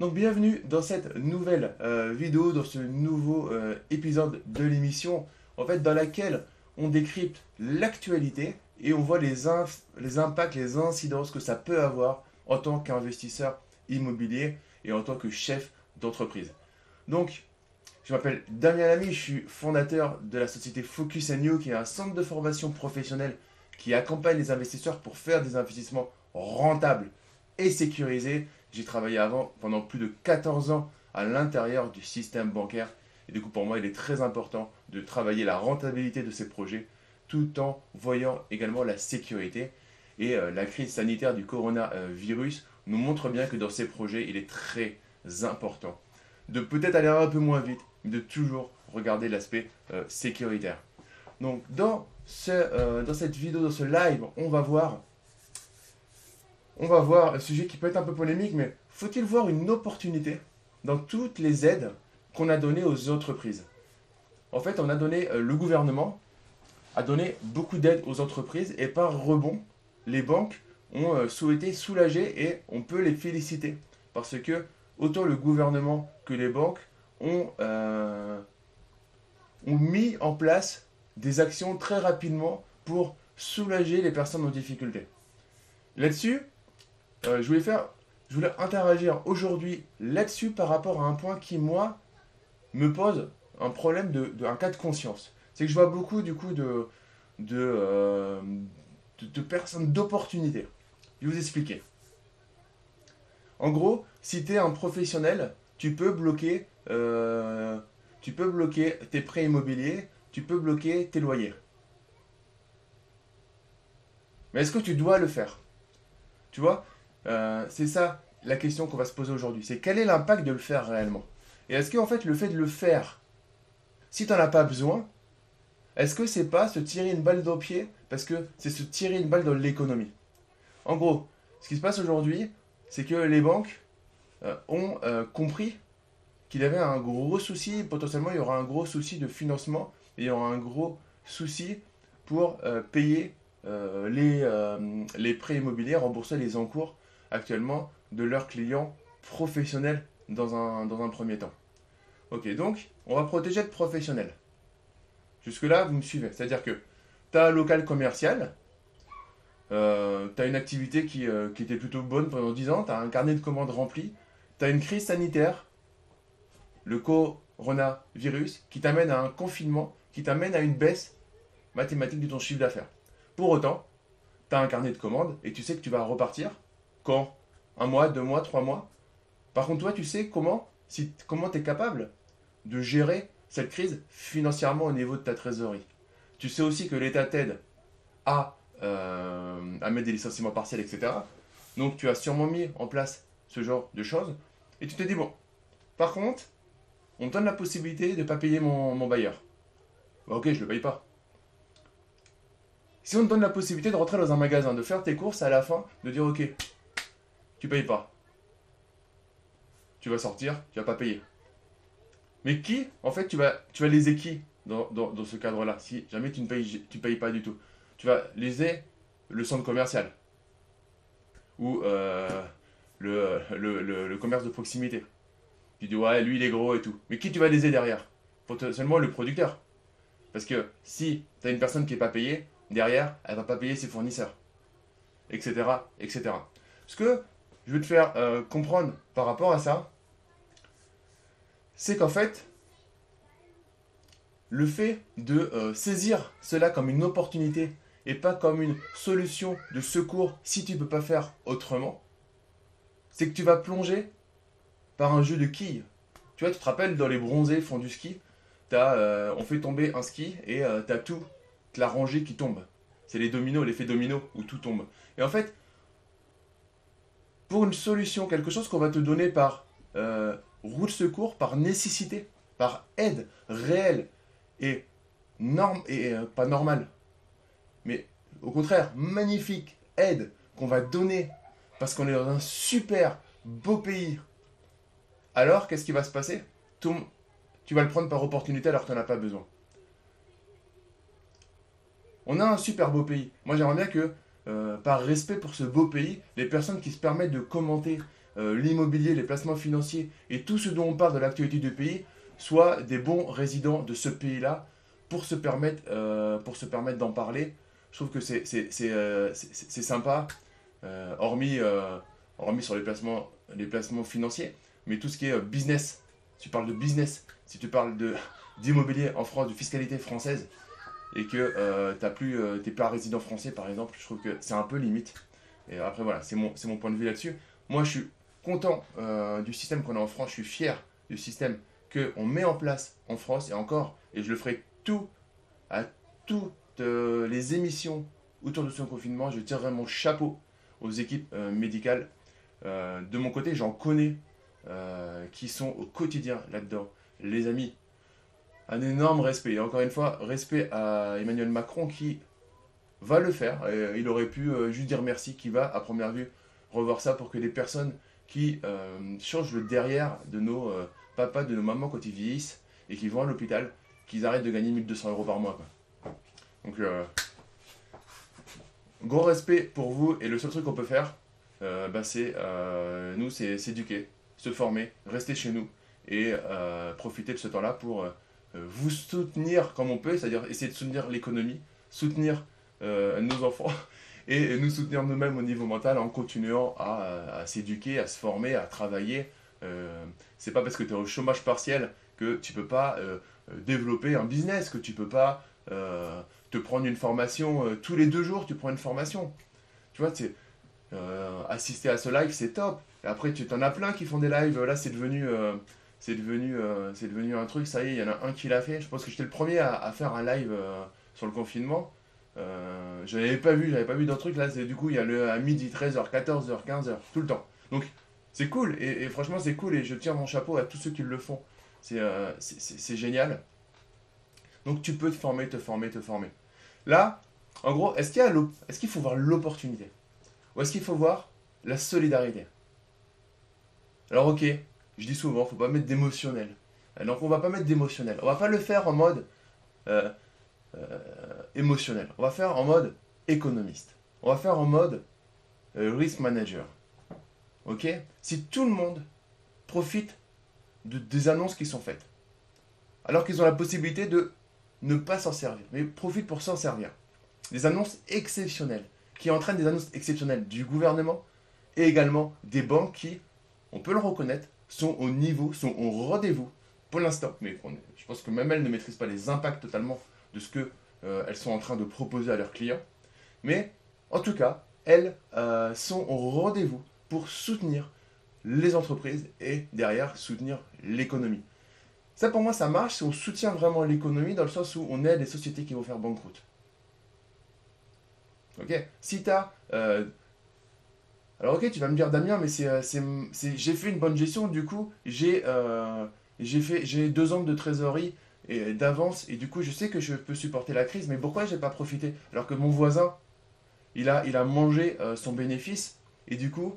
Donc bienvenue dans cette nouvelle euh, vidéo, dans ce nouveau euh, épisode de l'émission, en fait dans laquelle on décrypte l'actualité et on voit les, impacts, les incidences que ça peut avoir en tant qu'investisseur immobilier et en tant que chef d'entreprise. Donc, je m'appelle Damien Lamy, je suis fondateur de la société Focus You, qui est un centre de formation professionnelle qui accompagne les investisseurs pour faire des investissements rentables et sécurisés j'ai travaillé avant pendant plus de 14 ans à l'intérieur du système bancaire. Et du coup, pour moi, il est très important de travailler la rentabilité de ces projets tout en voyant également la sécurité. Et euh, la crise sanitaire du coronavirus nous montre bien que dans ces projets, il est très important de peut-être aller un peu moins vite, mais de toujours regarder l'aspect euh, sécuritaire. Donc, dans, ce, euh, dans cette vidéo, dans ce live, on va voir on va voir un sujet qui peut être un peu polémique, mais faut-il voir une opportunité dans toutes les aides qu'on a données aux entreprises En fait, on a donné, euh, le gouvernement a donné beaucoup d'aides aux entreprises et par rebond, les banques ont euh, souhaité soulager et on peut les féliciter parce que autant le gouvernement que les banques ont, euh, ont mis en place des actions très rapidement pour soulager les personnes en difficulté. Là-dessus, euh, je voulais faire, je voulais interagir aujourd'hui là-dessus par rapport à un point qui moi me pose un problème de, un cas de conscience. C'est que je vois beaucoup du coup de de, euh, de, personnes d'opportunité. Je vais vous expliquer. En gros, si tu es un professionnel, tu peux bloquer euh, tu peux bloquer tes prêts immobiliers, tu peux bloquer tes loyers. Mais est-ce que tu dois le faire? Tu vois euh, c'est ça la question qu'on va se poser aujourd'hui. C'est quel est l'impact de le faire réellement? Et est-ce que en fait le fait de le faire, si tu n'en as pas besoin, est-ce que c'est pas se tirer une balle dans le pied Parce que c'est se tirer une balle dans l'économie? En gros, ce qui se passe aujourd'hui, c'est que les banques euh, ont euh, compris qu'il y avait un gros souci, potentiellement il y aura un gros souci de financement, et il y aura un gros souci pour payer les, les prêts immobiliers, rembourser les encours actuellement de leurs clients professionnels dans un, dans un premier temps. Ok, donc on va protéger le professionnel. Jusque-là, vous me suivez. C'est-à-dire que tu as un local commercial, euh, tu as une activité qui, euh, qui, était plutôt bonne pendant 10 ans, tu as un carnet de commandes rempli, tu as une crise sanitaire, le coronavirus, qui t'amène à un confinement, qui t'amène à une baisse mathématique de ton chiffre d'affaires. Pour autant, tu as un carnet de commandes et tu sais que tu vas repartir quand? Un mois, deux mois, trois mois? Par contre, toi, tu sais comment, si, comment tu es capable de gérer cette crise financièrement au niveau de ta trésorerie? Tu sais aussi que l'État t'aide à, euh, à mettre des licenciements partiels, etc. Donc tu as sûrement mis en place ce genre de choses. Et tu te dis, bon, par contre, on me donne la possibilité de ne pas payer mon, mon bailleur. Bah, ok, je ne le paye pas. Si on te donne la possibilité de rentrer dans un magasin, de faire tes courses à la fin, de dire ok, tu payes pas. Tu vas sortir, tu vas pas payer. Mais qui, en fait, tu vas, tu vas léser qui dans, ce cadre-là Si jamais tu ne payes, tu payes pas du tout? Tu vas léser le centre commercial ou euh, le, le, commerce de proximité. Tu dis, ouais, lui, il est gros et tout. Mais qui tu vas léser derrière? Seulement le producteur. Parce que si tu as une personne qui n'est pas payée, derrière, elle va pas payer ses fournisseurs. Etc. etc. Ce que je veux te faire euh, comprendre par rapport à ça, c'est qu'en fait, le fait de euh, saisir cela comme une opportunité et pas comme une solution de secours si tu ne peux pas faire autrement, c'est que tu vas plonger par un jeu de quilles. Tu vois, tu te rappelles dans les bronzés font du ski, as, euh, on fait tomber un ski et tu as toute la rangée qui tombe. C'est les dominos, l'effet domino où tout tombe. Et en fait, pour une solution, quelque chose qu'on va te donner par euh, route secours, par nécessité, par aide réelle et, norme, et euh, pas normale, mais au contraire, magnifique aide qu'on va donner parce qu'on est dans un super beau pays. Alors, qu'est-ce qui va se passer? Tu vas le prendre par opportunité alors que tu n'en as pas besoin. On a un super beau pays. Moi, j'aimerais bien que euh, par respect pour ce beau pays, les personnes qui se permettent de commenter euh, l'immobilier, les placements financiers et tout ce dont on parle de l'actualité du pays soient des bons résidents de ce pays-là pour se permettre, euh, permettre d'en parler. Je trouve que c'est sympa, hormis, hormis sur les placements, les placements financiers, mais tout ce qui est business. Tu parles de business, si tu parles d'immobilier en France, de fiscalité française, et que tu n'es pas résident français par exemple, je trouve que c'est un peu limite. Et après voilà, c'est mon, mon point de vue là-dessus. Moi je suis content euh, du système qu'on a en France, je suis fier du système qu'on met en place en France et encore, et je le ferai tout à toutes euh, les émissions autour de ce confinement, je tirerai mon chapeau aux équipes euh, médicales. de mon côté, j'en connais qui sont au quotidien là-dedans. Les amis, un énorme respect. Et encore une fois, respect à Emmanuel Macron qui va le faire. il aurait pu juste dire merci, qui va à première vue revoir ça pour que les personnes qui euh, changent le derrière de nos euh, papas, de nos mamans quand ils vieillissent et qui vont à l'hôpital, qu'ils arrêtent de gagner 1200 euros par mois. Donc, euh, gros respect pour vous et le seul truc qu'on peut faire, bah, c'est nous, c'est s'éduquer, se former, rester chez nous et profiter de ce temps-là pour vous soutenir comme on peut, c'est-à-dire essayer de soutenir l'économie, soutenir nos enfants et nous soutenir nous-mêmes au niveau mental en continuant à, s'éduquer, à se former, à travailler. Euh, c'est pas parce que tu es au chômage partiel que tu peux pas euh, développer un business, que tu peux pas euh, te prendre une formation euh, tous les deux jours, tu prends une formation. Tu vois, c'est assister à ce live, c'est top. Après, tu en as plein qui font des lives. Là, c'est devenu, c'est devenu, c'est devenu un truc. Ça y est, il y en a un qui l'a fait. Je pense que j'étais le premier à, faire un live sur le confinement. Euh, je n'avais pas vu, j'avais pas vu d'autres trucs. Là, du coup, il y a le à midi, 13h, 14h, 15h, tout le temps. Donc, c'est cool. Et, franchement, c'est cool. Et je tire mon chapeau à tous ceux qui le font. C'est euh, génial. Donc, tu peux te former, te former, te former. Là, en gros, est-ce qu'il est qu'il faut voir l'opportunité? Ou est-ce qu'il faut voir la solidarité? Alors, ok, je dis souvent, faut pas mettre d'émotionnel. Donc, on va pas mettre d'émotionnel. On va pas le faire en mode. Euh, euh, émotionnel. On va faire en mode économiste. On va faire en mode euh, risk manager. Ok? Si tout le monde profite de, des annonces qui sont faites, alors qu'ils ont la possibilité de ne pas s'en servir, mais profite pour s'en servir. Des annonces exceptionnelles, qui entraînent des annonces exceptionnelles du gouvernement et également des banques qui, on peut le reconnaître, sont au niveau, sont au rendez-vous pour l'instant. Mais je pense que même elles ne maîtrisent pas les impacts totalement de ce qu'elles euh, sont en train de proposer à leurs clients. Mais en tout cas, elles euh, sont au rendez-vous pour soutenir les entreprises et derrière soutenir l'économie. Ça pour moi ça marche si on soutient vraiment l'économie dans le sens où on aide les sociétés qui vont faire banqueroute. Ok? Si tu as... Euh, alors ok, tu vas me dire Damien, mais c'est, j'ai fait une bonne gestion, du coup j'ai, j'ai, fait, deux ans de trésorerie et d'avance et du coup je sais que je peux supporter la crise mais pourquoi j'ai pas profité? Alors que mon voisin il a, mangé euh, son bénéfice et du coup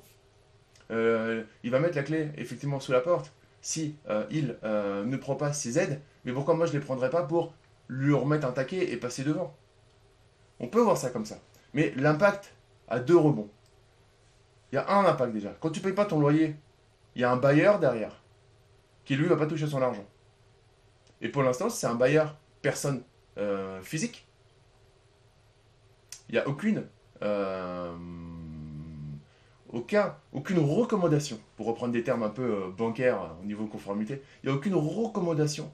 euh, il va mettre la clé effectivement sous la porte. Si euh, il ne prend pas ses aides mais pourquoi moi je les prendrais pas pour lui remettre un taquet et passer devant? On peut voir ça comme ça. Mais l'impact a deux rebonds il y a un impact déjà quand tu payes pas ton loyer il y a un bailleur derrière qui lui va pas toucher son argent et pour l'instant, c'est un bailleur personne euh, physique. Il n'y a aucune, euh, aucun, recommandation, pour reprendre des termes un peu euh, bancaires au niveau conformité, il n'y a aucune recommandation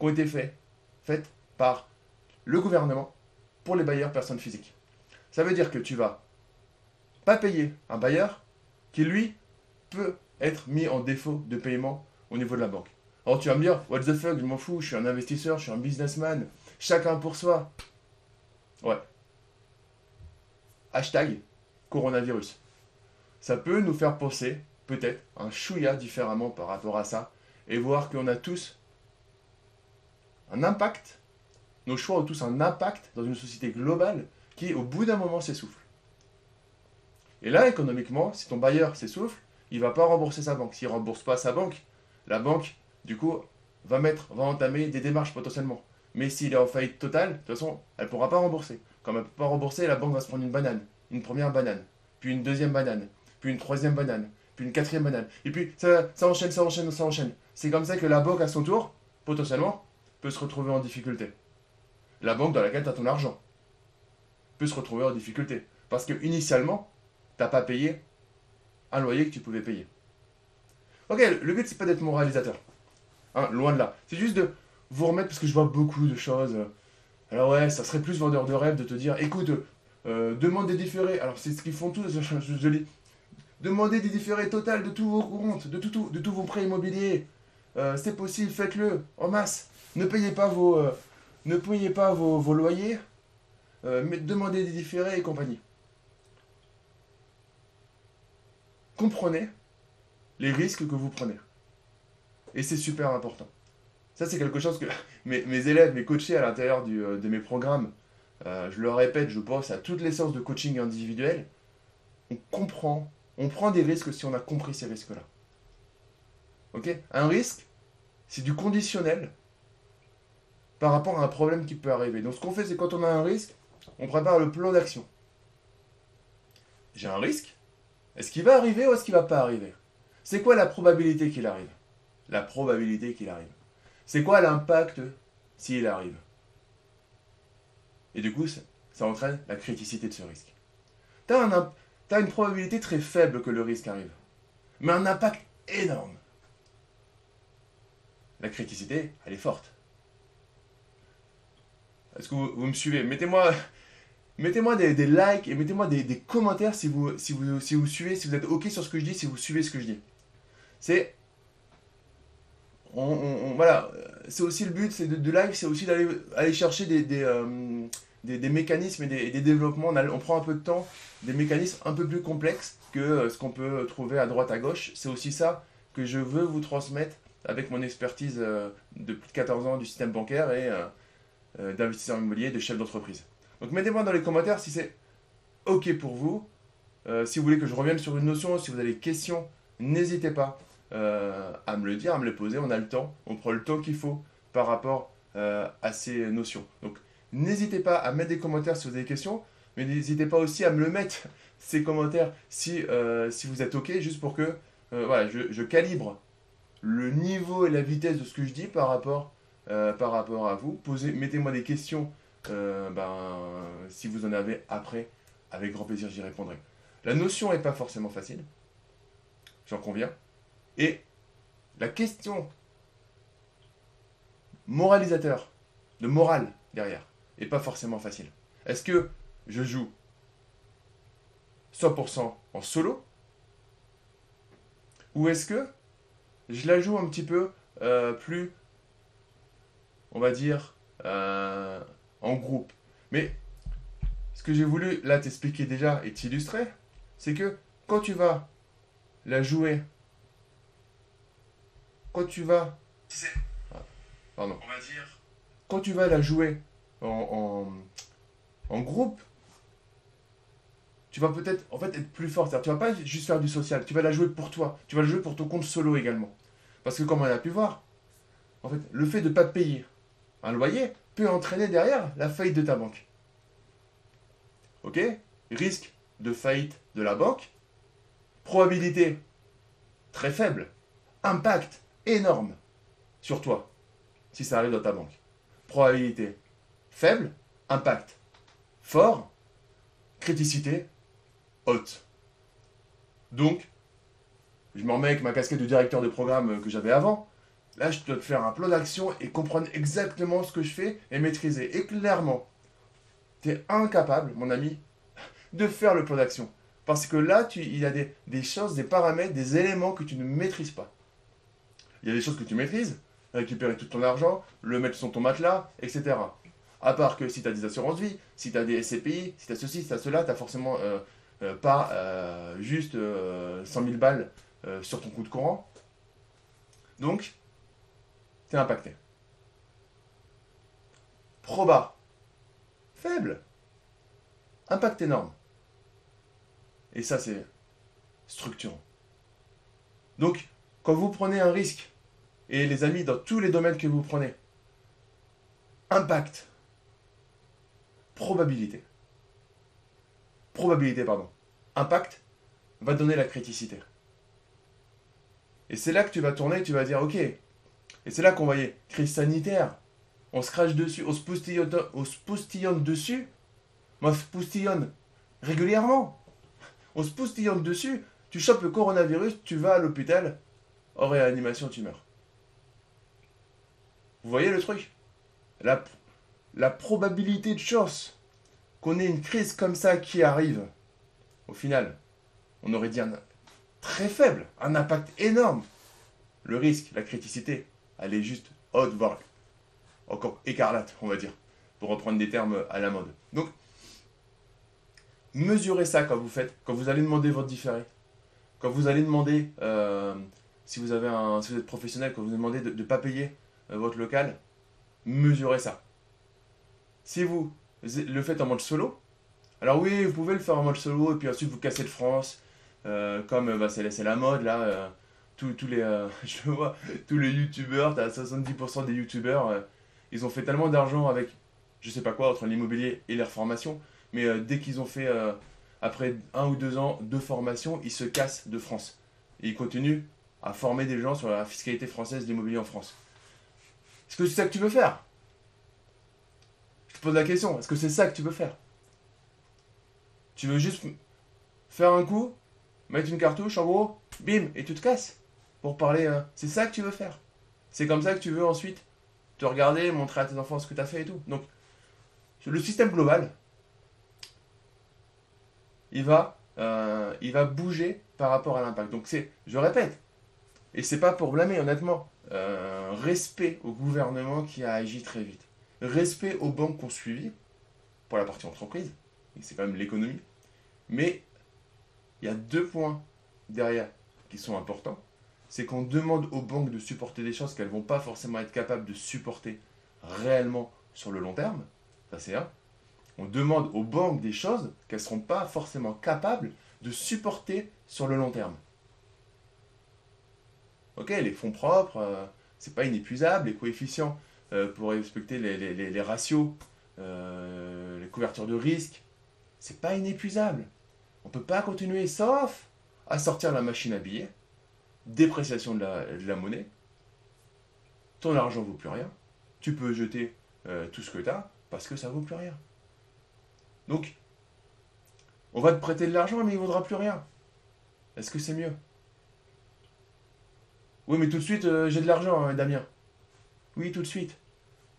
qui a été faite par le gouvernement pour les bailleurs personnes physiques. Ça veut dire que tu vas pas payer un bailleur qui, lui, peut être mis en défaut de paiement au niveau de la banque. Alors tu vas me dire, what the fuck, je m'en fous, je suis un investisseur, je suis un businessman, chacun pour soi. Ouais. Hashtag coronavirus. Ça peut nous faire penser, peut-être, un chouïa différemment par rapport à ça, et voir qu'on a tous un impact, nos choix ont tous un impact dans une société globale qui, au bout d'un moment, s'essouffle. Et là, économiquement, si ton bailleur s'essouffle, il va pas rembourser sa banque. S'il rembourse pas sa banque, la banque du coup, va mettre, va entamer des démarches potentiellement. Mais s'il est en faillite totale, de toute façon, elle pourra pas rembourser. Comme elle peut pas rembourser, la banque va se prendre une banane, une première banane, puis une deuxième banane, puis une troisième banane, puis une quatrième banane. Et puis ça, ça enchaîne, ça enchaîne, ça enchaîne. C'est comme ça que la banque, à son tour, potentiellement, peut se retrouver en difficulté. La banque dans laquelle tu as ton argent peut se retrouver en difficulté. Parce que initialement, tu n'as pas payé un loyer que tu pouvais payer. Ok, le but, c'est pas d'être moralisateur. Hein, loin de là. C'est juste de vous remettre, parce que je vois beaucoup de choses. Alors ouais, ça serait plus vendeur de rêve de te dire, écoute, euh, demande des différés. Alors c'est ce qu'ils font tous, je, lis. Demandez des différés totales de tous vos comptes, de, tout, tous vos prêts immobiliers. Euh, c'est possible, faites-le en masse. Ne payez pas vos, euh, ne payez pas vos, vos loyers, mais demandez des différés et compagnie. Comprenez les risques que vous prenez. Et c'est super important. Ça, c'est quelque chose que mes, élèves, mes coachés à l'intérieur de mes programmes, je le répète, je pense à toutes les séances de coaching individuel, on comprend on prend des risques si on a compris ces risques-là. Ok? Un risque, c'est du conditionnel par rapport à un problème qui peut arriver. Donc ce qu'on fait, c'est quand on a un risque, on prépare le plan d'action. J'ai un risque. Est-ce qu'il va arriver ou est-ce qu'il ne va pas arriver? C'est quoi la probabilité qu'il arrive? La probabilité qu'il arrive. C'est quoi l'impact s'il arrive? Et du coup, ça, entraîne la criticité de ce risque. Tu une probabilité très faible que le risque arrive, mais un impact énorme. La criticité, elle est forte. Est-ce que vous, me suivez? Mettez-moi mettez des, likes et mettez-moi des, commentaires si vous, si, vous, si vous suivez, si vous êtes OK sur ce que je dis, si vous suivez ce que je dis. C'est. On, voilà, c'est aussi le but c'est de, de c'est aussi d'aller aller chercher des, des, euh, des, mécanismes et des, développements. On, prend un peu de temps, des mécanismes un peu plus complexes que euh, ce qu'on peut trouver à droite à gauche. C'est aussi ça que je veux vous transmettre avec mon expertise euh, de plus de 14 ans du système bancaire et d'investisseur immobilier, de chef d'entreprise. Donc mettez-moi dans les commentaires si c'est OK pour vous. si vous voulez que je revienne sur une notion, si vous avez des questions, n'hésitez pas à me le dire, à me les poser. On a le temps, on prend le temps qu'il faut par rapport à ces notions. Donc N'hésitez pas à mettre des commentaires si vous avez des questions, mais n'hésitez pas aussi à me le mettre, ces commentaires, si, euh, si vous êtes OK, juste pour que euh, voilà, je, calibre le niveau et la vitesse de ce que je dis par rapport, euh, par rapport à vous. Mettez-moi des questions ben, si vous en avez après, avec grand plaisir j'y répondrai. La notion n'est pas forcément facile, j'en conviens. Et la question moralisateur, de morale derrière, et pas forcément facile. Est-ce que je joue 100% en solo? Ou est-ce que je la joue un petit peu euh, plus, on va dire, euh, en groupe Mais ce que j'ai voulu là t'expliquer déjà et t'illustrer, c'est que quand tu vas la jouer, quand tu vas... Ah, pardon. On va dire... Quand tu vas la jouer en, en, groupe, tu vas peut-être en fait être plus fort. Tu vas pas juste faire du social, tu vas la jouer pour toi. Tu vas la jouer pour ton compte solo également. Parce que comme on a pu voir, en fait, le fait de ne pas payer un loyer entraîner derrière la faillite de ta banque. Ok? Risque de faillite de la banque. Probabilité très faible. Impact énorme sur toi si ça arrive dans ta banque. Probabilité faible, impact fort, criticité haute. Donc, je me remets avec ma casquette de directeur de programme que j'avais avant. Là, je dois te faire un plan d'action et comprendre exactement ce que je fais et maîtriser. Et clairement, tu es incapable, mon ami, de faire le plan d'action. Parce que là, il y a des, choses, des paramètres, des éléments que tu ne maîtrises pas. Il y a des choses que tu maîtrises, récupérer tout ton argent, le mettre sur ton matelas, etc. À part que si tu as des assurances vie, si tu as des SCPI, si tu as ceci, si tu as cela, tu n'as forcément euh, euh, pas euh, juste 100 000 balles sur ton compte courant. Donc, tu es impacté. Proba. Faible. Impact énorme. Et ça, c'est structurant. Donc, quand vous prenez un risque, et les amis, dans tous les domaines que vous prenez, impact, probabilité. Probabilité, pardon. Impact va donner la criticité. Et c'est là que tu vas tourner, tu vas dire, ok. Et c'est là qu'on voyait, crise sanitaire, on se crache dessus, on se postillonne, on se postillonne dessus. Moi, je postillonne régulièrement. On se postillonne dessus, tu chopes le coronavirus, tu vas à l'hôpital, en réanimation, tu meurs. Vous voyez le truc? La, la probabilité de chance qu'on ait une crise comme ça qui arrive, au final, on aurait dit un très faible, un impact énorme. Le risque, la criticité, elle est juste haute, voire encore écarlate, on va dire, pour reprendre des termes à la mode. Donc, mesurez ça quand vous faites, quand vous allez demander votre différé, quand vous allez demander, euh, si, vous avez un, si êtes professionnel, quand vous demandez de ne pas payer euh, votre local, mesurez ça. Si vous le faites en mode solo, alors oui, vous pouvez le faire en mode solo et puis ensuite vous cassez de France, euh, comme bah, c'est la mode là. Tous, les, je vois, tous les youtubeurs, tu as 70% des youtubeurs, ils ont fait tellement d'argent avec je sais pas quoi entre l'immobilier et leur formation, mais dès qu'ils ont fait après un ou deux ans de formation, ils se cassent de France. Et ils continuent à former des gens sur la fiscalité française de l'immobilier en France. Est-ce que c'est ça que tu veux faire? Je te pose la question, est-ce que c'est ça que tu veux faire? Tu veux juste faire un coup, mettre une cartouche en gros, bim, et tu te casses pour parler. Euh, c'est ça que tu veux faire. C'est comme ça que tu veux ensuite te regarder, montrer à tes enfants ce que tu as fait et tout. Donc, le système global, il va, euh, il va bouger par rapport à l'impact. Donc c'est, je répète, et c'est pas pour blâmer honnêtement, euh, respect au gouvernement qui a agi très vite, respect aux banques qu'on suivi pour la partie entreprise, et c'est quand même l'économie, mais il y a deux points derrière qui sont importants. C'est qu'on demande aux banques de supporter des choses qu'elles vont pas forcément être capables de supporter réellement sur le long terme. Ça c'est un on demande aux banques des choses qu'elles ne seront pas forcément capables de supporter sur le long terme. Ok, les fonds propres, euh, c'est pas inépuisable, les coefficients euh, pour respecter les, ratios, euh, les couvertures de risque, c'est pas inépuisable. On ne peut pas continuer sauf à sortir la machine à billets, dépréciation de la, de la monnaie, ton argent vaut plus rien, tu peux jeter tout ce que tu as parce que ça vaut plus rien. Donc, on va te prêter de l'argent, mais il ne vaudra plus rien. Est-ce que c'est mieux? Oui, mais tout de suite, euh, j'ai de l'argent, hein, Damien. Oui, tout de suite.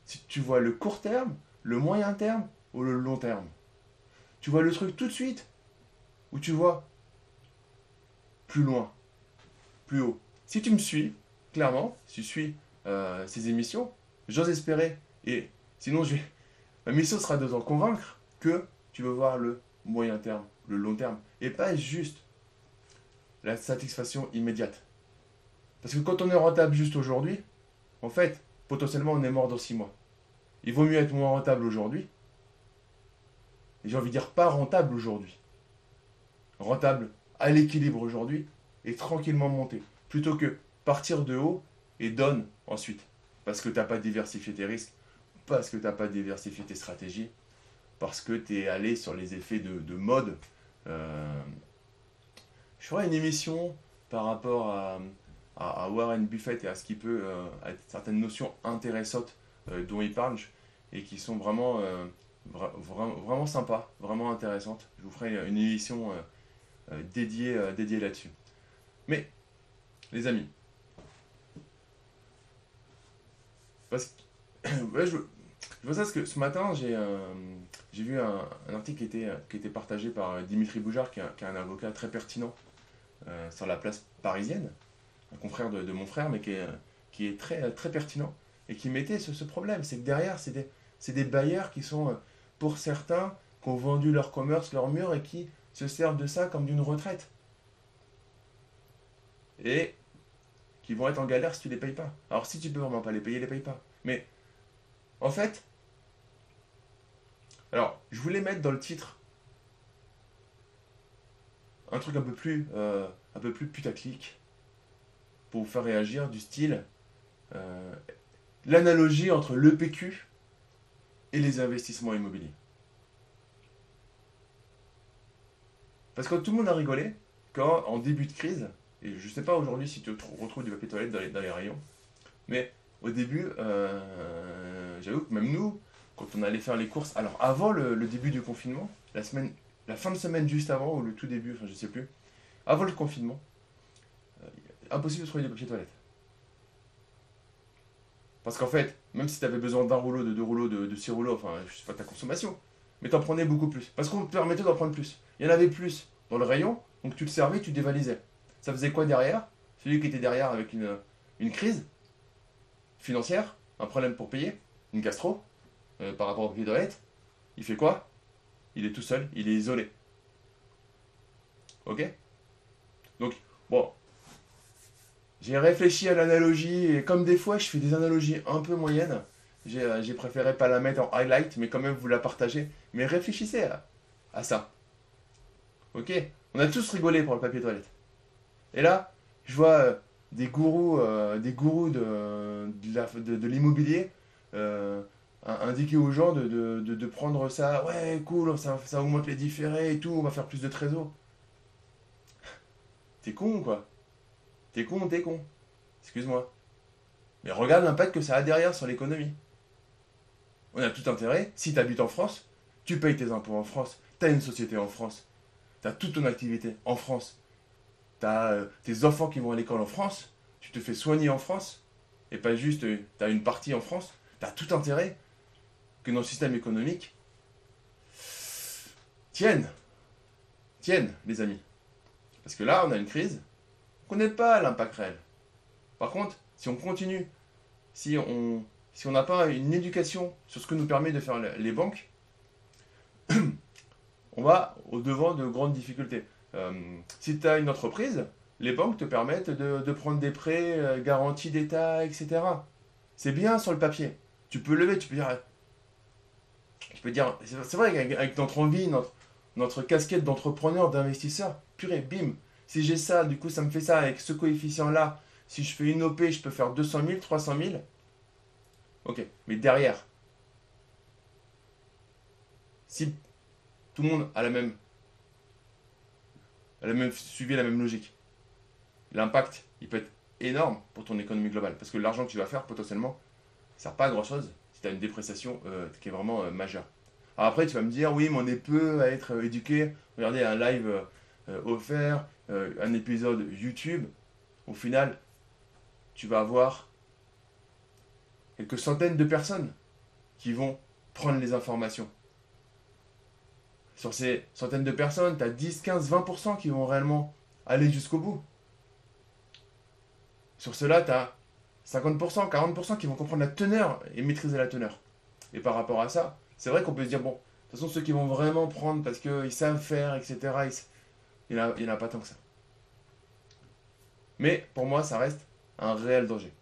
Si tu vois le court terme, le moyen terme ou le long terme? Tu vois le truc tout de suite ou tu vois plus loin, haut. Si tu me suis, clairement, si tu suis euh, ces émissions, j'ose espérer, et sinon je ma mission sera de t'en convaincre que tu veux voir le moyen terme, le long terme, et pas juste la satisfaction immédiate. Parce que quand on est rentable juste aujourd'hui, en fait, potentiellement on est mort dans six mois. Il vaut mieux être moins rentable aujourd'hui. Et j'ai envie de dire pas rentable aujourd'hui. Rentable à l'équilibre aujourd'hui et tranquillement monter. Plutôt que partir de haut et donne ensuite. Parce que tu n'as pas diversifié tes risques, parce que tu n'as pas diversifié tes stratégies, parce que tu es allé sur les effets de, mode. Euh, je ferai une émission par rapport à, Warren Buffett et à ce qui peut, euh, certaines notions intéressantes euh, dont il parle et qui sont vraiment, vraiment sympas, vraiment intéressantes. Je vous ferai une émission dédiée, dédiée là-dessus. Mais, les amis, parce que je, vois ça parce que ce matin, j'ai vu un, article qui était, qui était partagé par Dimitri Boujard, qui est, un avocat très pertinent euh, sur la place parisienne, un confrère de, mon frère, mais qui est, qui est très, très pertinent, et qui mettait ce, ce problème. C'est que derrière, c'est des, des, bailleurs qui sont, pour certains, qui ont vendu leur commerce, leur mur, et qui se servent de ça comme d'une retraite. Et qui vont être en galère si tu les payes pas. Alors si tu peux vraiment pas les payer, les payes pas. Mais en fait, alors, je voulais mettre dans le titre un truc un peu plus, euh, un peu plus putaclic pour vous faire réagir du style euh, l'analogie entre l'EPQ et les investissements immobiliers. Parce que tout le monde a rigolé quand, en début de crise, Et je sais pas aujourd'hui si tu retrouves du papier toilette dans les, rayons. Mais au début, euh, j'avoue que même nous, quand on allait faire les courses, alors avant le, début du confinement, la, semaine, la fin de semaine juste avant, ou le tout début, enfin je sais plus, avant le confinement, euh, impossible de trouver du papier toilette. Parce qu'en fait, même si tu avais besoin d'un rouleau, de deux rouleaux, de, six rouleaux, enfin, je sais pas ta consommation, mais t'en prenais beaucoup plus. Parce qu'on te permettait d'en prendre plus. Il y en avait plus dans le rayon, donc tu le servais, tu dévalisais. Ça faisait quoi derrière? Celui qui était derrière avec une, crise financière, un problème pour payer, une gastro, euh, par rapport au papier toilette, il fait quoi? Il est tout seul, il est isolé. Ok? Donc, bon, j'ai réfléchi à l'analogie et comme des fois je fais des analogies un peu moyennes, j'ai euh, préféré pas la mettre en highlight, mais quand même vous la partager. Mais réfléchissez à, à ça. Ok? On a tous rigolé pour le papier toilette. Et là, je vois euh, des gourous, euh, des gourous de, l'immobilier euh, in- indiquer aux gens de, prendre ça. Ouais, cool, ça, ça augmente les différés et tout, on va faire plus de trésor. T'es con, quoi? T'es con, t'es con? Excuse-moi. Mais regarde l'impact que ça a derrière sur l'économie. On a tout intérêt, si tu habites en France, tu payes tes impôts en France, tu as une société en France, tu as toute ton activité en France, tu as tes enfants qui vont à l'école en France, tu te fais soigner en France, et pas juste tu as une partie en France, tu as tout intérêt que nos systèmes économiques tiennent. Tiennent, les amis. Parce que là, on a une crise, on ne connaît pas l'impact réel. Par contre, si on continue, si on si on n'a pas une éducation sur ce que nous permet de faire le- les banques, on va au devant de grandes difficultés. Euh, si tu as une entreprise, les banques te permettent de, prendre des prêts euh, garantis d'État, etc. C'est bien sur le papier. Tu peux lever, tu peux dire. Tu peux dire. C'est vrai qu'avec avec notre envie, notre casquette d'entrepreneur, d'investisseur, purée, bim. Si j'ai ça, du coup, ça me fait ça avec ce coefficient-là. Si je fais une OP, je peux faire 200 000, 300 000. Ok, mais derrière, si tout le monde a la même, a la même suivi la même logique, l'impact, il peut être énorme pour ton économie globale. Parce que l'argent que tu vas faire, potentiellement, ça sert pas à grand chose si tu as une dépréciation euh, qui est vraiment euh, majeure. Après, tu vas me dire, oui, mais on est peu à être euh, éduqué. Regardez un live offert, un épisode YouTube. Au final, tu vas avoir quelques centaines de personnes qui vont prendre les informations. Sur ces centaines de personnes, tu as 10, 15, 20% qui vont réellement aller jusqu'au bout. Sur cela, tu as 50%, 40% qui vont comprendre la teneur et maîtriser la teneur. Et par rapport à ça, c'est vrai qu'on peut se dire, bon, de toute façon, ceux qui vont vraiment prendre parce qu'ils savent faire, etc., il n'y en a pas tant que ça. Mais pour moi, ça reste un réel danger.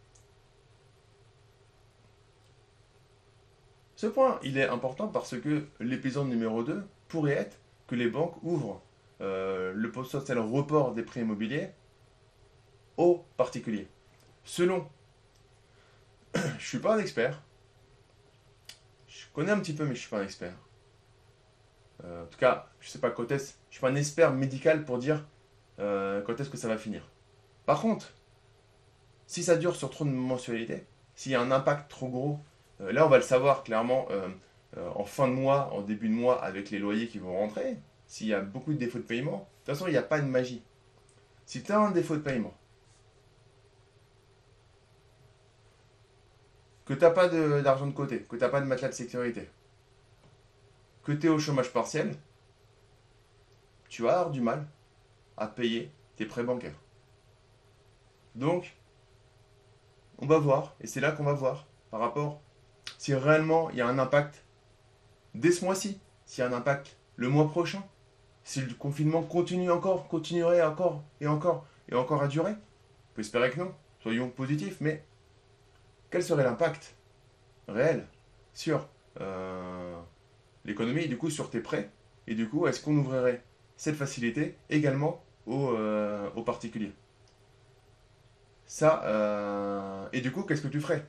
Ce point, il est important parce que l'épisode numéro 2 pourrait être que les banques ouvrent euh, le potentiel report des prêts immobiliers aux particuliers. Selon, je suis pas un expert, je connais un petit peu mais je suis pas un expert. Euh, en tout cas, je sais pas quand est-ce, suis pas un expert médical pour dire euh, quand est-ce que ça va finir. Par contre, si ça dure sur trop de mensualités, s'il y a un impact trop gros euh, là, on va le savoir clairement euh, en fin de mois, en début de mois, avec les loyers qui vont rentrer. S'il y a beaucoup de défauts de paiement, de toute façon, il n'y a pas de magie. Si tu as un défaut de paiement, que tu n'as pas de- d'argent de, côté, que tu n'as pas de matelas de sécurité, que tu es au chômage partiel, tu vas avoir du mal à payer tes prêts bancaires. Donc, on va voir, et c'est là qu'on va voir par rapport si réellement il y a un impact dès ce mois-ci, s'il y a un impact. Le mois prochain, si le confinement continue encore, continuerait encore et encore et encore à durer. On peut espérer que non, soyons positifs, mais quel serait l'impact réel sur euh, l'économie du coup sur tes prêts? Et du coup, est-ce qu'on ouvrirait cette facilité également aux, euh, particuliers? Ça, euh, et du coup, qu'est-ce que tu ferais?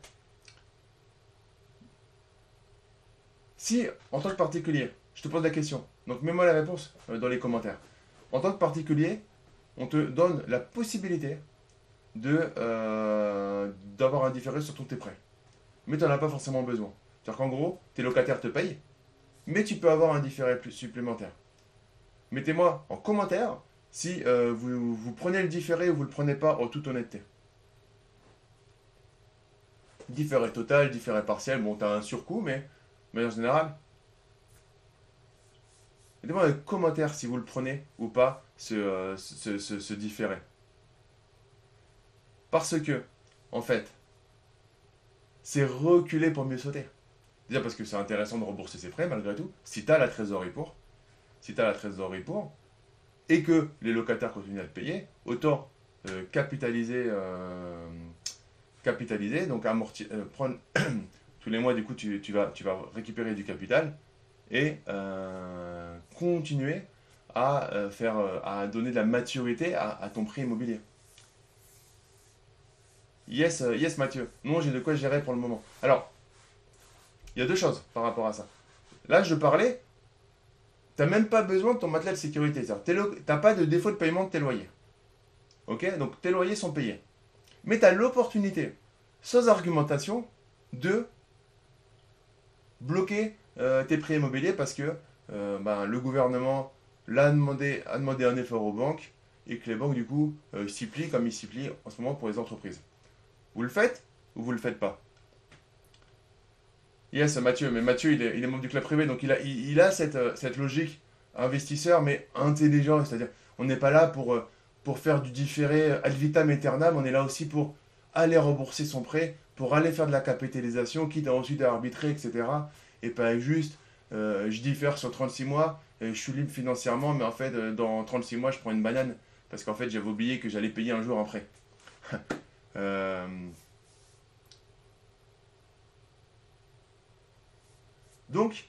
Si, en tant que particulier, je te pose la question, donc mets-moi la réponse euh, dans les commentaires. En tant que particulier, on te donne la possibilité de euh, d'avoir un différé sur ton tes prêts. Mais tu n'en as pas forcément besoin. C'est-à-dire qu'en gros, tes locataires te payent, mais tu peux avoir un différé supplémentaire. Mettez-moi en commentaire si euh, vous, vous, prenez le différé ou vous ne le prenez pas en toute honnêteté. Différé total, différé partiel, bon, tu as un surcoût, mais, mais en général, mettez-moi dans les commentaires si vous le prenez ou pas, ce, euh, ce différé. Parce que, en fait, c'est reculer pour mieux sauter. Déjà parce que c'est intéressant de rembourser ses prêts malgré tout, si tu as la trésorerie pour. Si tu as la trésorerie pour, et que les locataires continuent à le payer, autant euh, capitaliser, euh, capitaliser, donc amortir, euh, prendre tous les mois, du coup, tu, vas, tu vas récupérer du capital et continuer à, faire, à donner de la maturité à ton prix immobilier. Yes, euh, yes Mathieu. Non, j'ai de quoi gérer pour le moment. Alors, il y a deux choses par rapport à ça. Là, je parlais, tu n'as même pas besoin de ton matelas de sécurité. Tu n'as pas de défaut de paiement de tes loyers. Ok? Donc tes loyers sont payés. Mais tu as l'opportunité, sans argumentation, de bloquer euh, tes prix immobiliers parce que euh, ben, le gouvernement l'a demandé, a demandé un effort aux banques et que les banques, du coup, s'y plient comme ils s'y plient en ce moment pour les entreprises. Vous le faites ou vous le faites pas? Yes, Mathieu, mais Mathieu, il est, membre du club privé, donc il a, il, a cette, euh, cette, logique investisseur, mais intelligent. C'est-à-dire, on n'est pas là pour, euh, pour faire du différé ad vitam aeternam, on est là aussi pour aller rembourser son prêt, pour aller faire de la capitalisation, quitte à ensuite arbitrer, etc. Et pas juste, euh, je diffère sur 36 mois, et je suis libre financièrement, mais en fait, dans 36 mois, je prends une banane, parce qu'en fait, j'avais oublié que j'allais payer un jour un prêt. Euh, donc,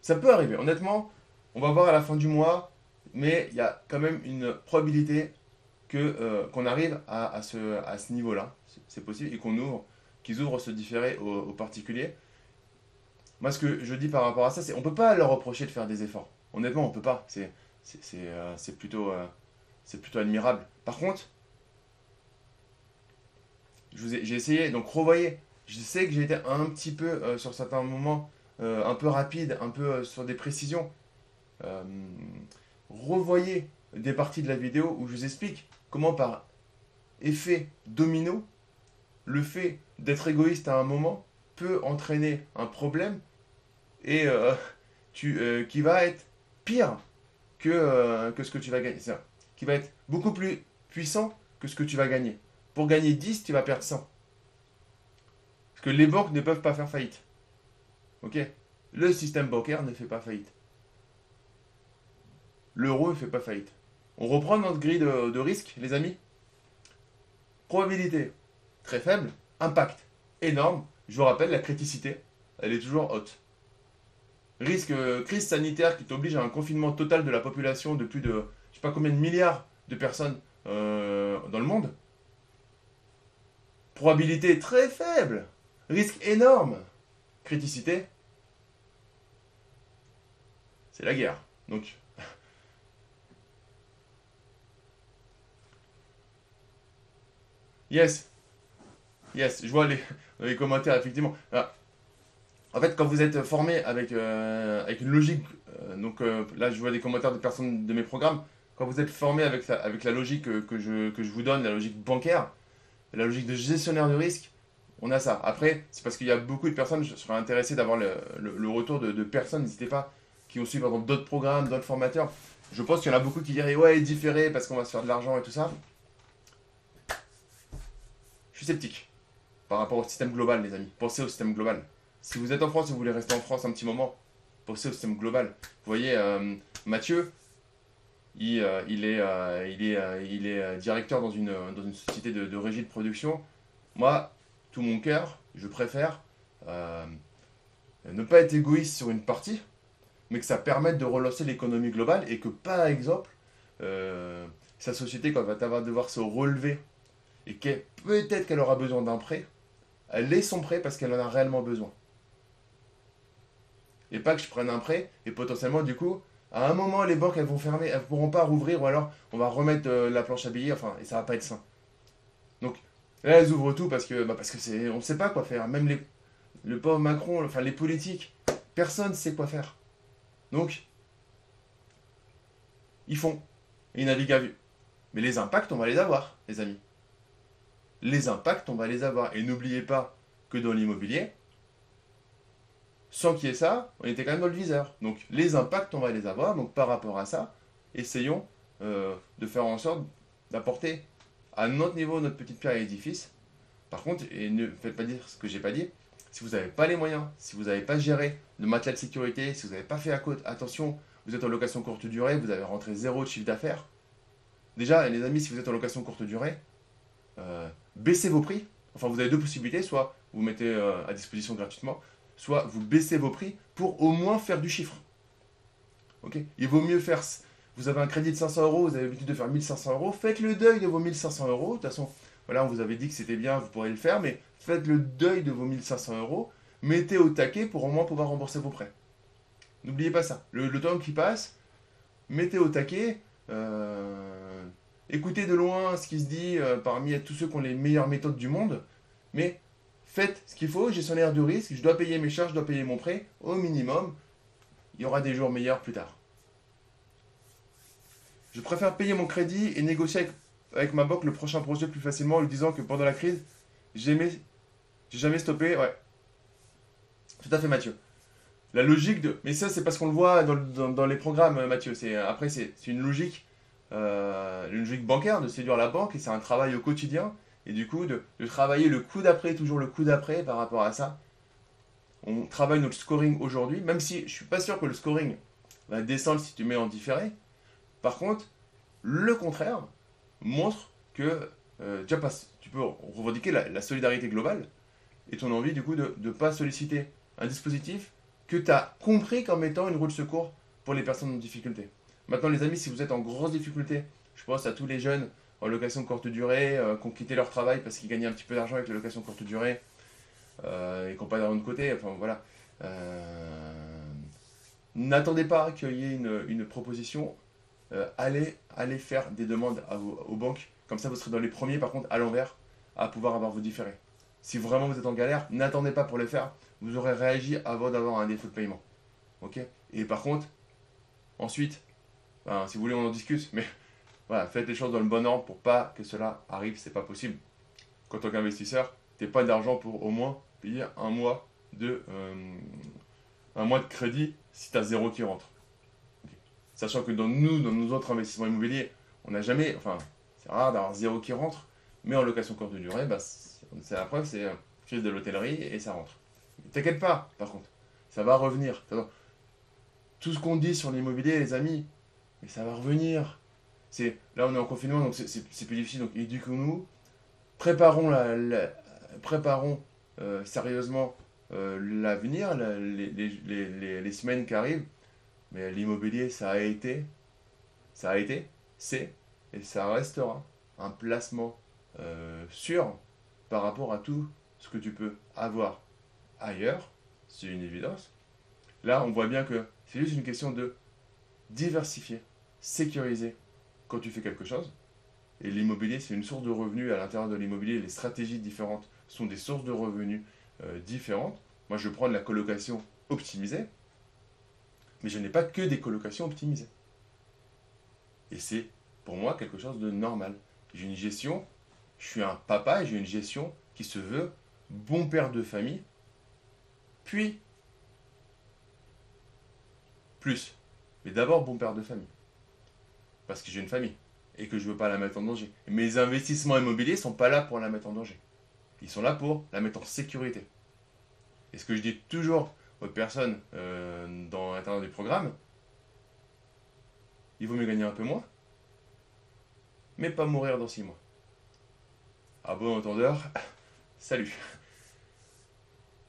ça peut arriver. Honnêtement, on va voir à la fin du mois, mais il y a quand même une probabilité euh, qu'on arrive à, ce, niveau-là. C'est possible et qu'on ouvre, qu'ils ouvrent ce différé aux, particuliers. Moi, ce que je dis par rapport à ça, c'est on peut pas leur reprocher de faire des efforts. Honnêtement, on peut pas. C'est euh, plutôt c'est plutôt admirable. Par contre, j'ai essayé, donc revoyez. Je sais que j'ai été un petit peu, euh, sur certains moments, euh, un peu rapide, un peu euh, sur des précisions. revoyez des parties de la vidéo où je vous explique comment par effet domino, le fait d'être égoïste à un moment peut entraîner un problème et tu, qui va être pire que, que ce que tu vas gagner. Qui va être beaucoup plus puissant que ce que tu vas gagner. Pour gagner 10, tu vas perdre 100. Parce que les banques ne peuvent pas faire faillite. Ok? Le système bancaire ne fait pas faillite. L'euro ne fait pas faillite. On reprend notre grille de, risque, les amis Probabilité très faible, impact énorme. Je vous rappelle, la criticité, elle est toujours haute. Risque, euh, crise sanitaire qui t'oblige à un confinement total de la population de plus de, je sais pas combien de milliards de personnes euh, dans le monde. Probabilité très faible. Risque énorme. Criticité. C'est la guerre. Donc. Yes. Yes, je vois les, les commentaires, effectivement. Ah. En fait, quand vous êtes formé avec, euh, avec une logique, euh, donc euh, là je vois des commentaires de personnes de mes programmes, quand vous êtes formé avec, avec la logique que, je, que je vous donne, la logique bancaire, la logique de gestionnaire de risque, on a ça. Après, c'est parce qu'il y a beaucoup de personnes, je serais intéressé d'avoir le, retour de, personnes, n'hésitez pas, qui ont suivi d'autres programmes, d'autres formateurs. Je pense qu'il y en a beaucoup qui diraient ouais, différé parce qu'on va se faire de l'argent et tout ça. Suis sceptique par rapport au système global, les amis. Pensez au système global. Si vous êtes en France et vous voulez rester en France un petit moment, pensez au système global. Vous voyez, euh, Mathieu, il, est, euh, il, est, euh, directeur dans une, société de, régie de production. Moi, tout mon cœur, je préfère ne pas être égoïste sur une partie, mais que ça permette de relancer l'économie globale et que, par exemple, sa société, quand va devoir se relever et que peut-être qu'elle aura besoin d'un prêt, elle ait son prêt parce qu'elle en a réellement besoin. Et pas que je prenne un prêt et potentiellement, du coup, À un moment, les banques, elles vont fermer, elles pourront pas rouvrir, ou alors on va remettre euh, la planche à billets, enfin, et ça va pas être sain. Donc, là, elles ouvrent tout parce que, bah, parce que c'est, on sait pas quoi faire. Même les, le pauvre Macron, enfin, les politiques, personne sait quoi faire. Donc, ils font. Ils naviguent à vue. Mais les impacts, on va les avoir, les amis. Les impacts, on va les avoir. Et n'oubliez pas que dans l'immobilier, sans qu'il y ait ça, on était quand même dans le viseur. Donc les impacts, on va les avoir. Donc par rapport à ça, essayons euh, de faire en sorte d'apporter à notre niveau notre petite pierre à l'édifice. Par contre, et ne faites pas dire ce que j'ai pas dit, si vous n'avez pas les moyens, si vous n'avez pas géré le matelas de sécurité, si vous n'avez pas fait à côté, attention, vous êtes en location courte durée, vous avez rentré zéro de chiffre d'affaires. Déjà, les amis, si vous êtes en location courte durée, euh, baissez vos prix. Enfin, vous avez deux possibilités, soit vous mettez euh, à disposition gratuitement, soit vous baissez vos prix pour au moins faire du chiffre. Ok? Il vaut mieux faire. Vous avez un crédit de 500 euros, vous avez l'habitude de faire 1500 euros, faites le deuil de vos 1500 euros. De toute façon, voilà, on vous avait dit que c'était bien, vous pourrez le faire, mais faites le deuil de vos 1500 euros, mettez au taquet pour au moins pouvoir rembourser vos prêts. N'oubliez pas ça. Le, temps qui passe, mettez au taquet, euh, écoutez de loin ce qui se dit euh, parmi tous ceux qui ont les meilleures méthodes du monde, mais faites ce qu'il faut, gestionnaire de risque, je dois payer mes charges, je dois payer mon prêt, au minimum, il y aura des jours meilleurs plus tard. Je préfère payer mon crédit et négocier avec, ma banque le prochain projet plus facilement en lui disant que pendant la crise, j'ai jamais stoppé. Ouais. Tout à fait, Mathieu. La logique de. Mais ça, c'est parce qu'on le voit dans, les programmes, Mathieu. Après, c'est une logique, une logique bancaire de séduire la banque et c'est un travail au quotidien. Et du coup, de, travailler le coup d'après, toujours le coup d'après par rapport à ça. On travaille notre scoring aujourd'hui, même si je suis pas sûr que le scoring va descendre si tu mets en différé. Par contre, le contraire montre que euh, tu peux revendiquer la, solidarité globale et ton envie du coup de ne pas solliciter un dispositif que tu as compris comme étant une roue de secours pour les personnes en difficulté. Maintenant les amis, si vous êtes en grosse difficulté, je pense à tous les jeunes en location courte durée, euh, qui ont quitté leur travail parce qu'ils gagnaient un petit peu d'argent avec la location courte durée euh, et qui n'ont pas d'argent de côté. Enfin voilà. Euh, n'attendez pas qu'il y ait une, proposition. allez, allez faire des demandes aux banques. Comme ça, vous serez dans les premiers, par contre, à l'envers, à pouvoir avoir vos différés. Si vraiment vous êtes en galère, n'attendez pas pour le faire. Vous aurez réagi avant d'avoir un défaut de paiement. Et par contre, ensuite, si vous voulez, on en discute, mais voilà, faites les choses dans le bon ordre pour pas que cela arrive, c'est pas possible. Quand tant qu'investisseur, n'as pas d'argent pour au moins payer un mois de, euh, un mois de crédit si tu as zéro qui rentre. Sachant que dans nous, dans nos autres investissements immobiliers, on n'a jamais, enfin, c'est rare d'avoir zéro qui rentre, mais en location courte durée, bah, c'est la preuve, c'est crise de l'hôtellerie et ça rentre. T'inquiète pas, par contre, ça va revenir. Tout ce qu'on dit sur l'immobilier, les amis, mais ça va revenir. C'est là on est en confinement donc c'est plus difficile. Donc éduquons-nous. Préparons la, préparons euh, sérieusement euh, l'avenir les, les, les, semaines qui arrivent. Mais l'immobilier ça a été ça a été c'est et ça restera un placement euh, sûr par rapport à tout ce que tu peux avoir ailleurs. C'est une évidence. Là on voit bien que c'est juste une question de diversifier sécuriser quand tu fais quelque chose. Et l'immobilier, c'est une source de revenus à l'intérieur de l'immobilier. Les stratégies différentes sont des sources de revenus euh, différentes. Moi, je prends de la colocation optimisée, mais je n'ai pas que des colocations optimisées. Et c'est pour moi quelque chose de normal. J'ai une gestion, je suis un papa et j'ai une gestion qui se veut bon père de famille, puis plus. Mais d'abord bon père de famille parce que j'ai une famille et que je ne veux pas la mettre en danger. Mes investissements immobiliers sont pas là pour la mettre en danger. Ils sont là pour la mettre en sécurité. Et ce que je dis toujours aux personnes euh, dans l'intérieur du programme, il vaut mieux gagner un peu moins, mais pas mourir dans six mois. À bon entendeur, salut.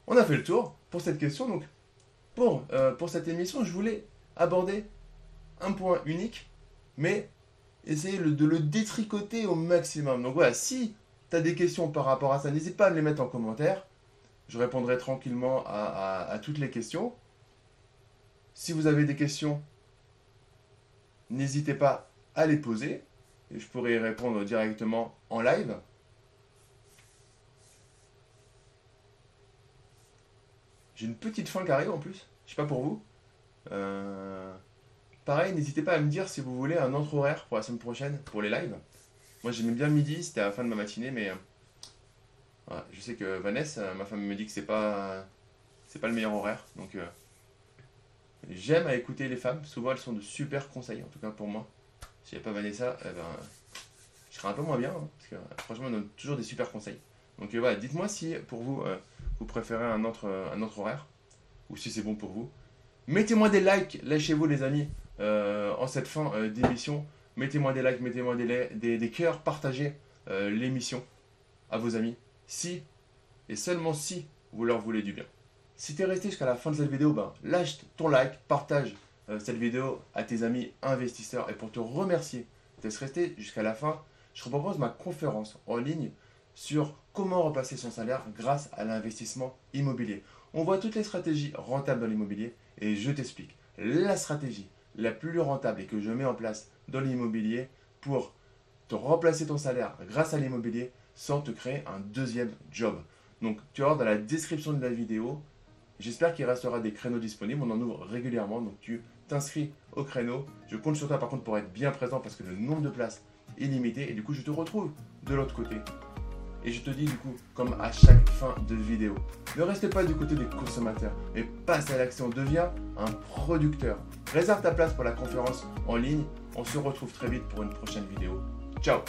On a fait le tour pour cette question. Donc, pour, euh, pour cette émission, je voulais aborder un point unique mais essayez de le détricoter au maximum. Donc voilà, si tu as des questions par rapport à ça, n'hésite pas à me les mettre en commentaire. Je répondrai tranquillement à, toutes les questions. Si vous avez des questions n'hésitez pas à les poser. Et je pourrai y répondre directement en live. J'ai une petite fin qui arrive en plus. Je sais pas pour vous. Euh, pareil, n'hésitez pas à me dire si vous voulez un autre horaire pour la semaine prochaine, pour les lives. Moi j'aimais bien midi, c'était à la fin de ma matinée, mais euh, je sais que Vanessa, ma femme me dit que c'est pas c'est pas le meilleur horaire. Donc euh, j'aime à écouter les femmes. Souvent elles sont de super conseils, en tout cas pour moi. Si n'y pas Vanessa, eh ben, je serais un peu moins bien, hein, parce que franchement elle donne toujours des super conseils. Donc voilà, dites-moi si pour vous vous préférez un autre, un autre horaire, ou si c'est bon pour vous. Mettez-moi des likes, lâchez-vous les amis, euh, en cette fin euh, d'émission. Mettez-moi des likes, mettez-moi des, des, cœurs, partagez euh, l'émission à vos amis. Si, et seulement si, vous leur voulez du bien. Si tu es resté jusqu'à la fin de cette vidéo, ben, lâche ton like, partage cette vidéo à tes amis investisseurs. Et pour te remercier d'être resté jusqu'à la fin, je te propose ma conférence en ligne sur comment remplacer son salaire grâce à l'investissement immobilier. On voit toutes les stratégies rentables dans l'immobilier et je t'explique la stratégie la plus rentable et que je mets en place dans l'immobilier pour te remplacer ton salaire grâce à l'immobilier sans te créer un deuxième job. Donc tu vas dans la description de la vidéo, j'espère qu'il restera des créneaux disponibles, on en ouvre régulièrement, donc tu t'inscris au créneau. Je compte sur toi par contre pour être bien présent parce que le nombre de places est limité et du coup je te retrouve de l'autre côté et je te dis du coup, comme à chaque fin de vidéo, ne reste pas du côté des consommateurs, mais passe à l'action, deviens un producteur. Réserve ta place pour la conférence en ligne. On se retrouve très vite pour une prochaine vidéo. Ciao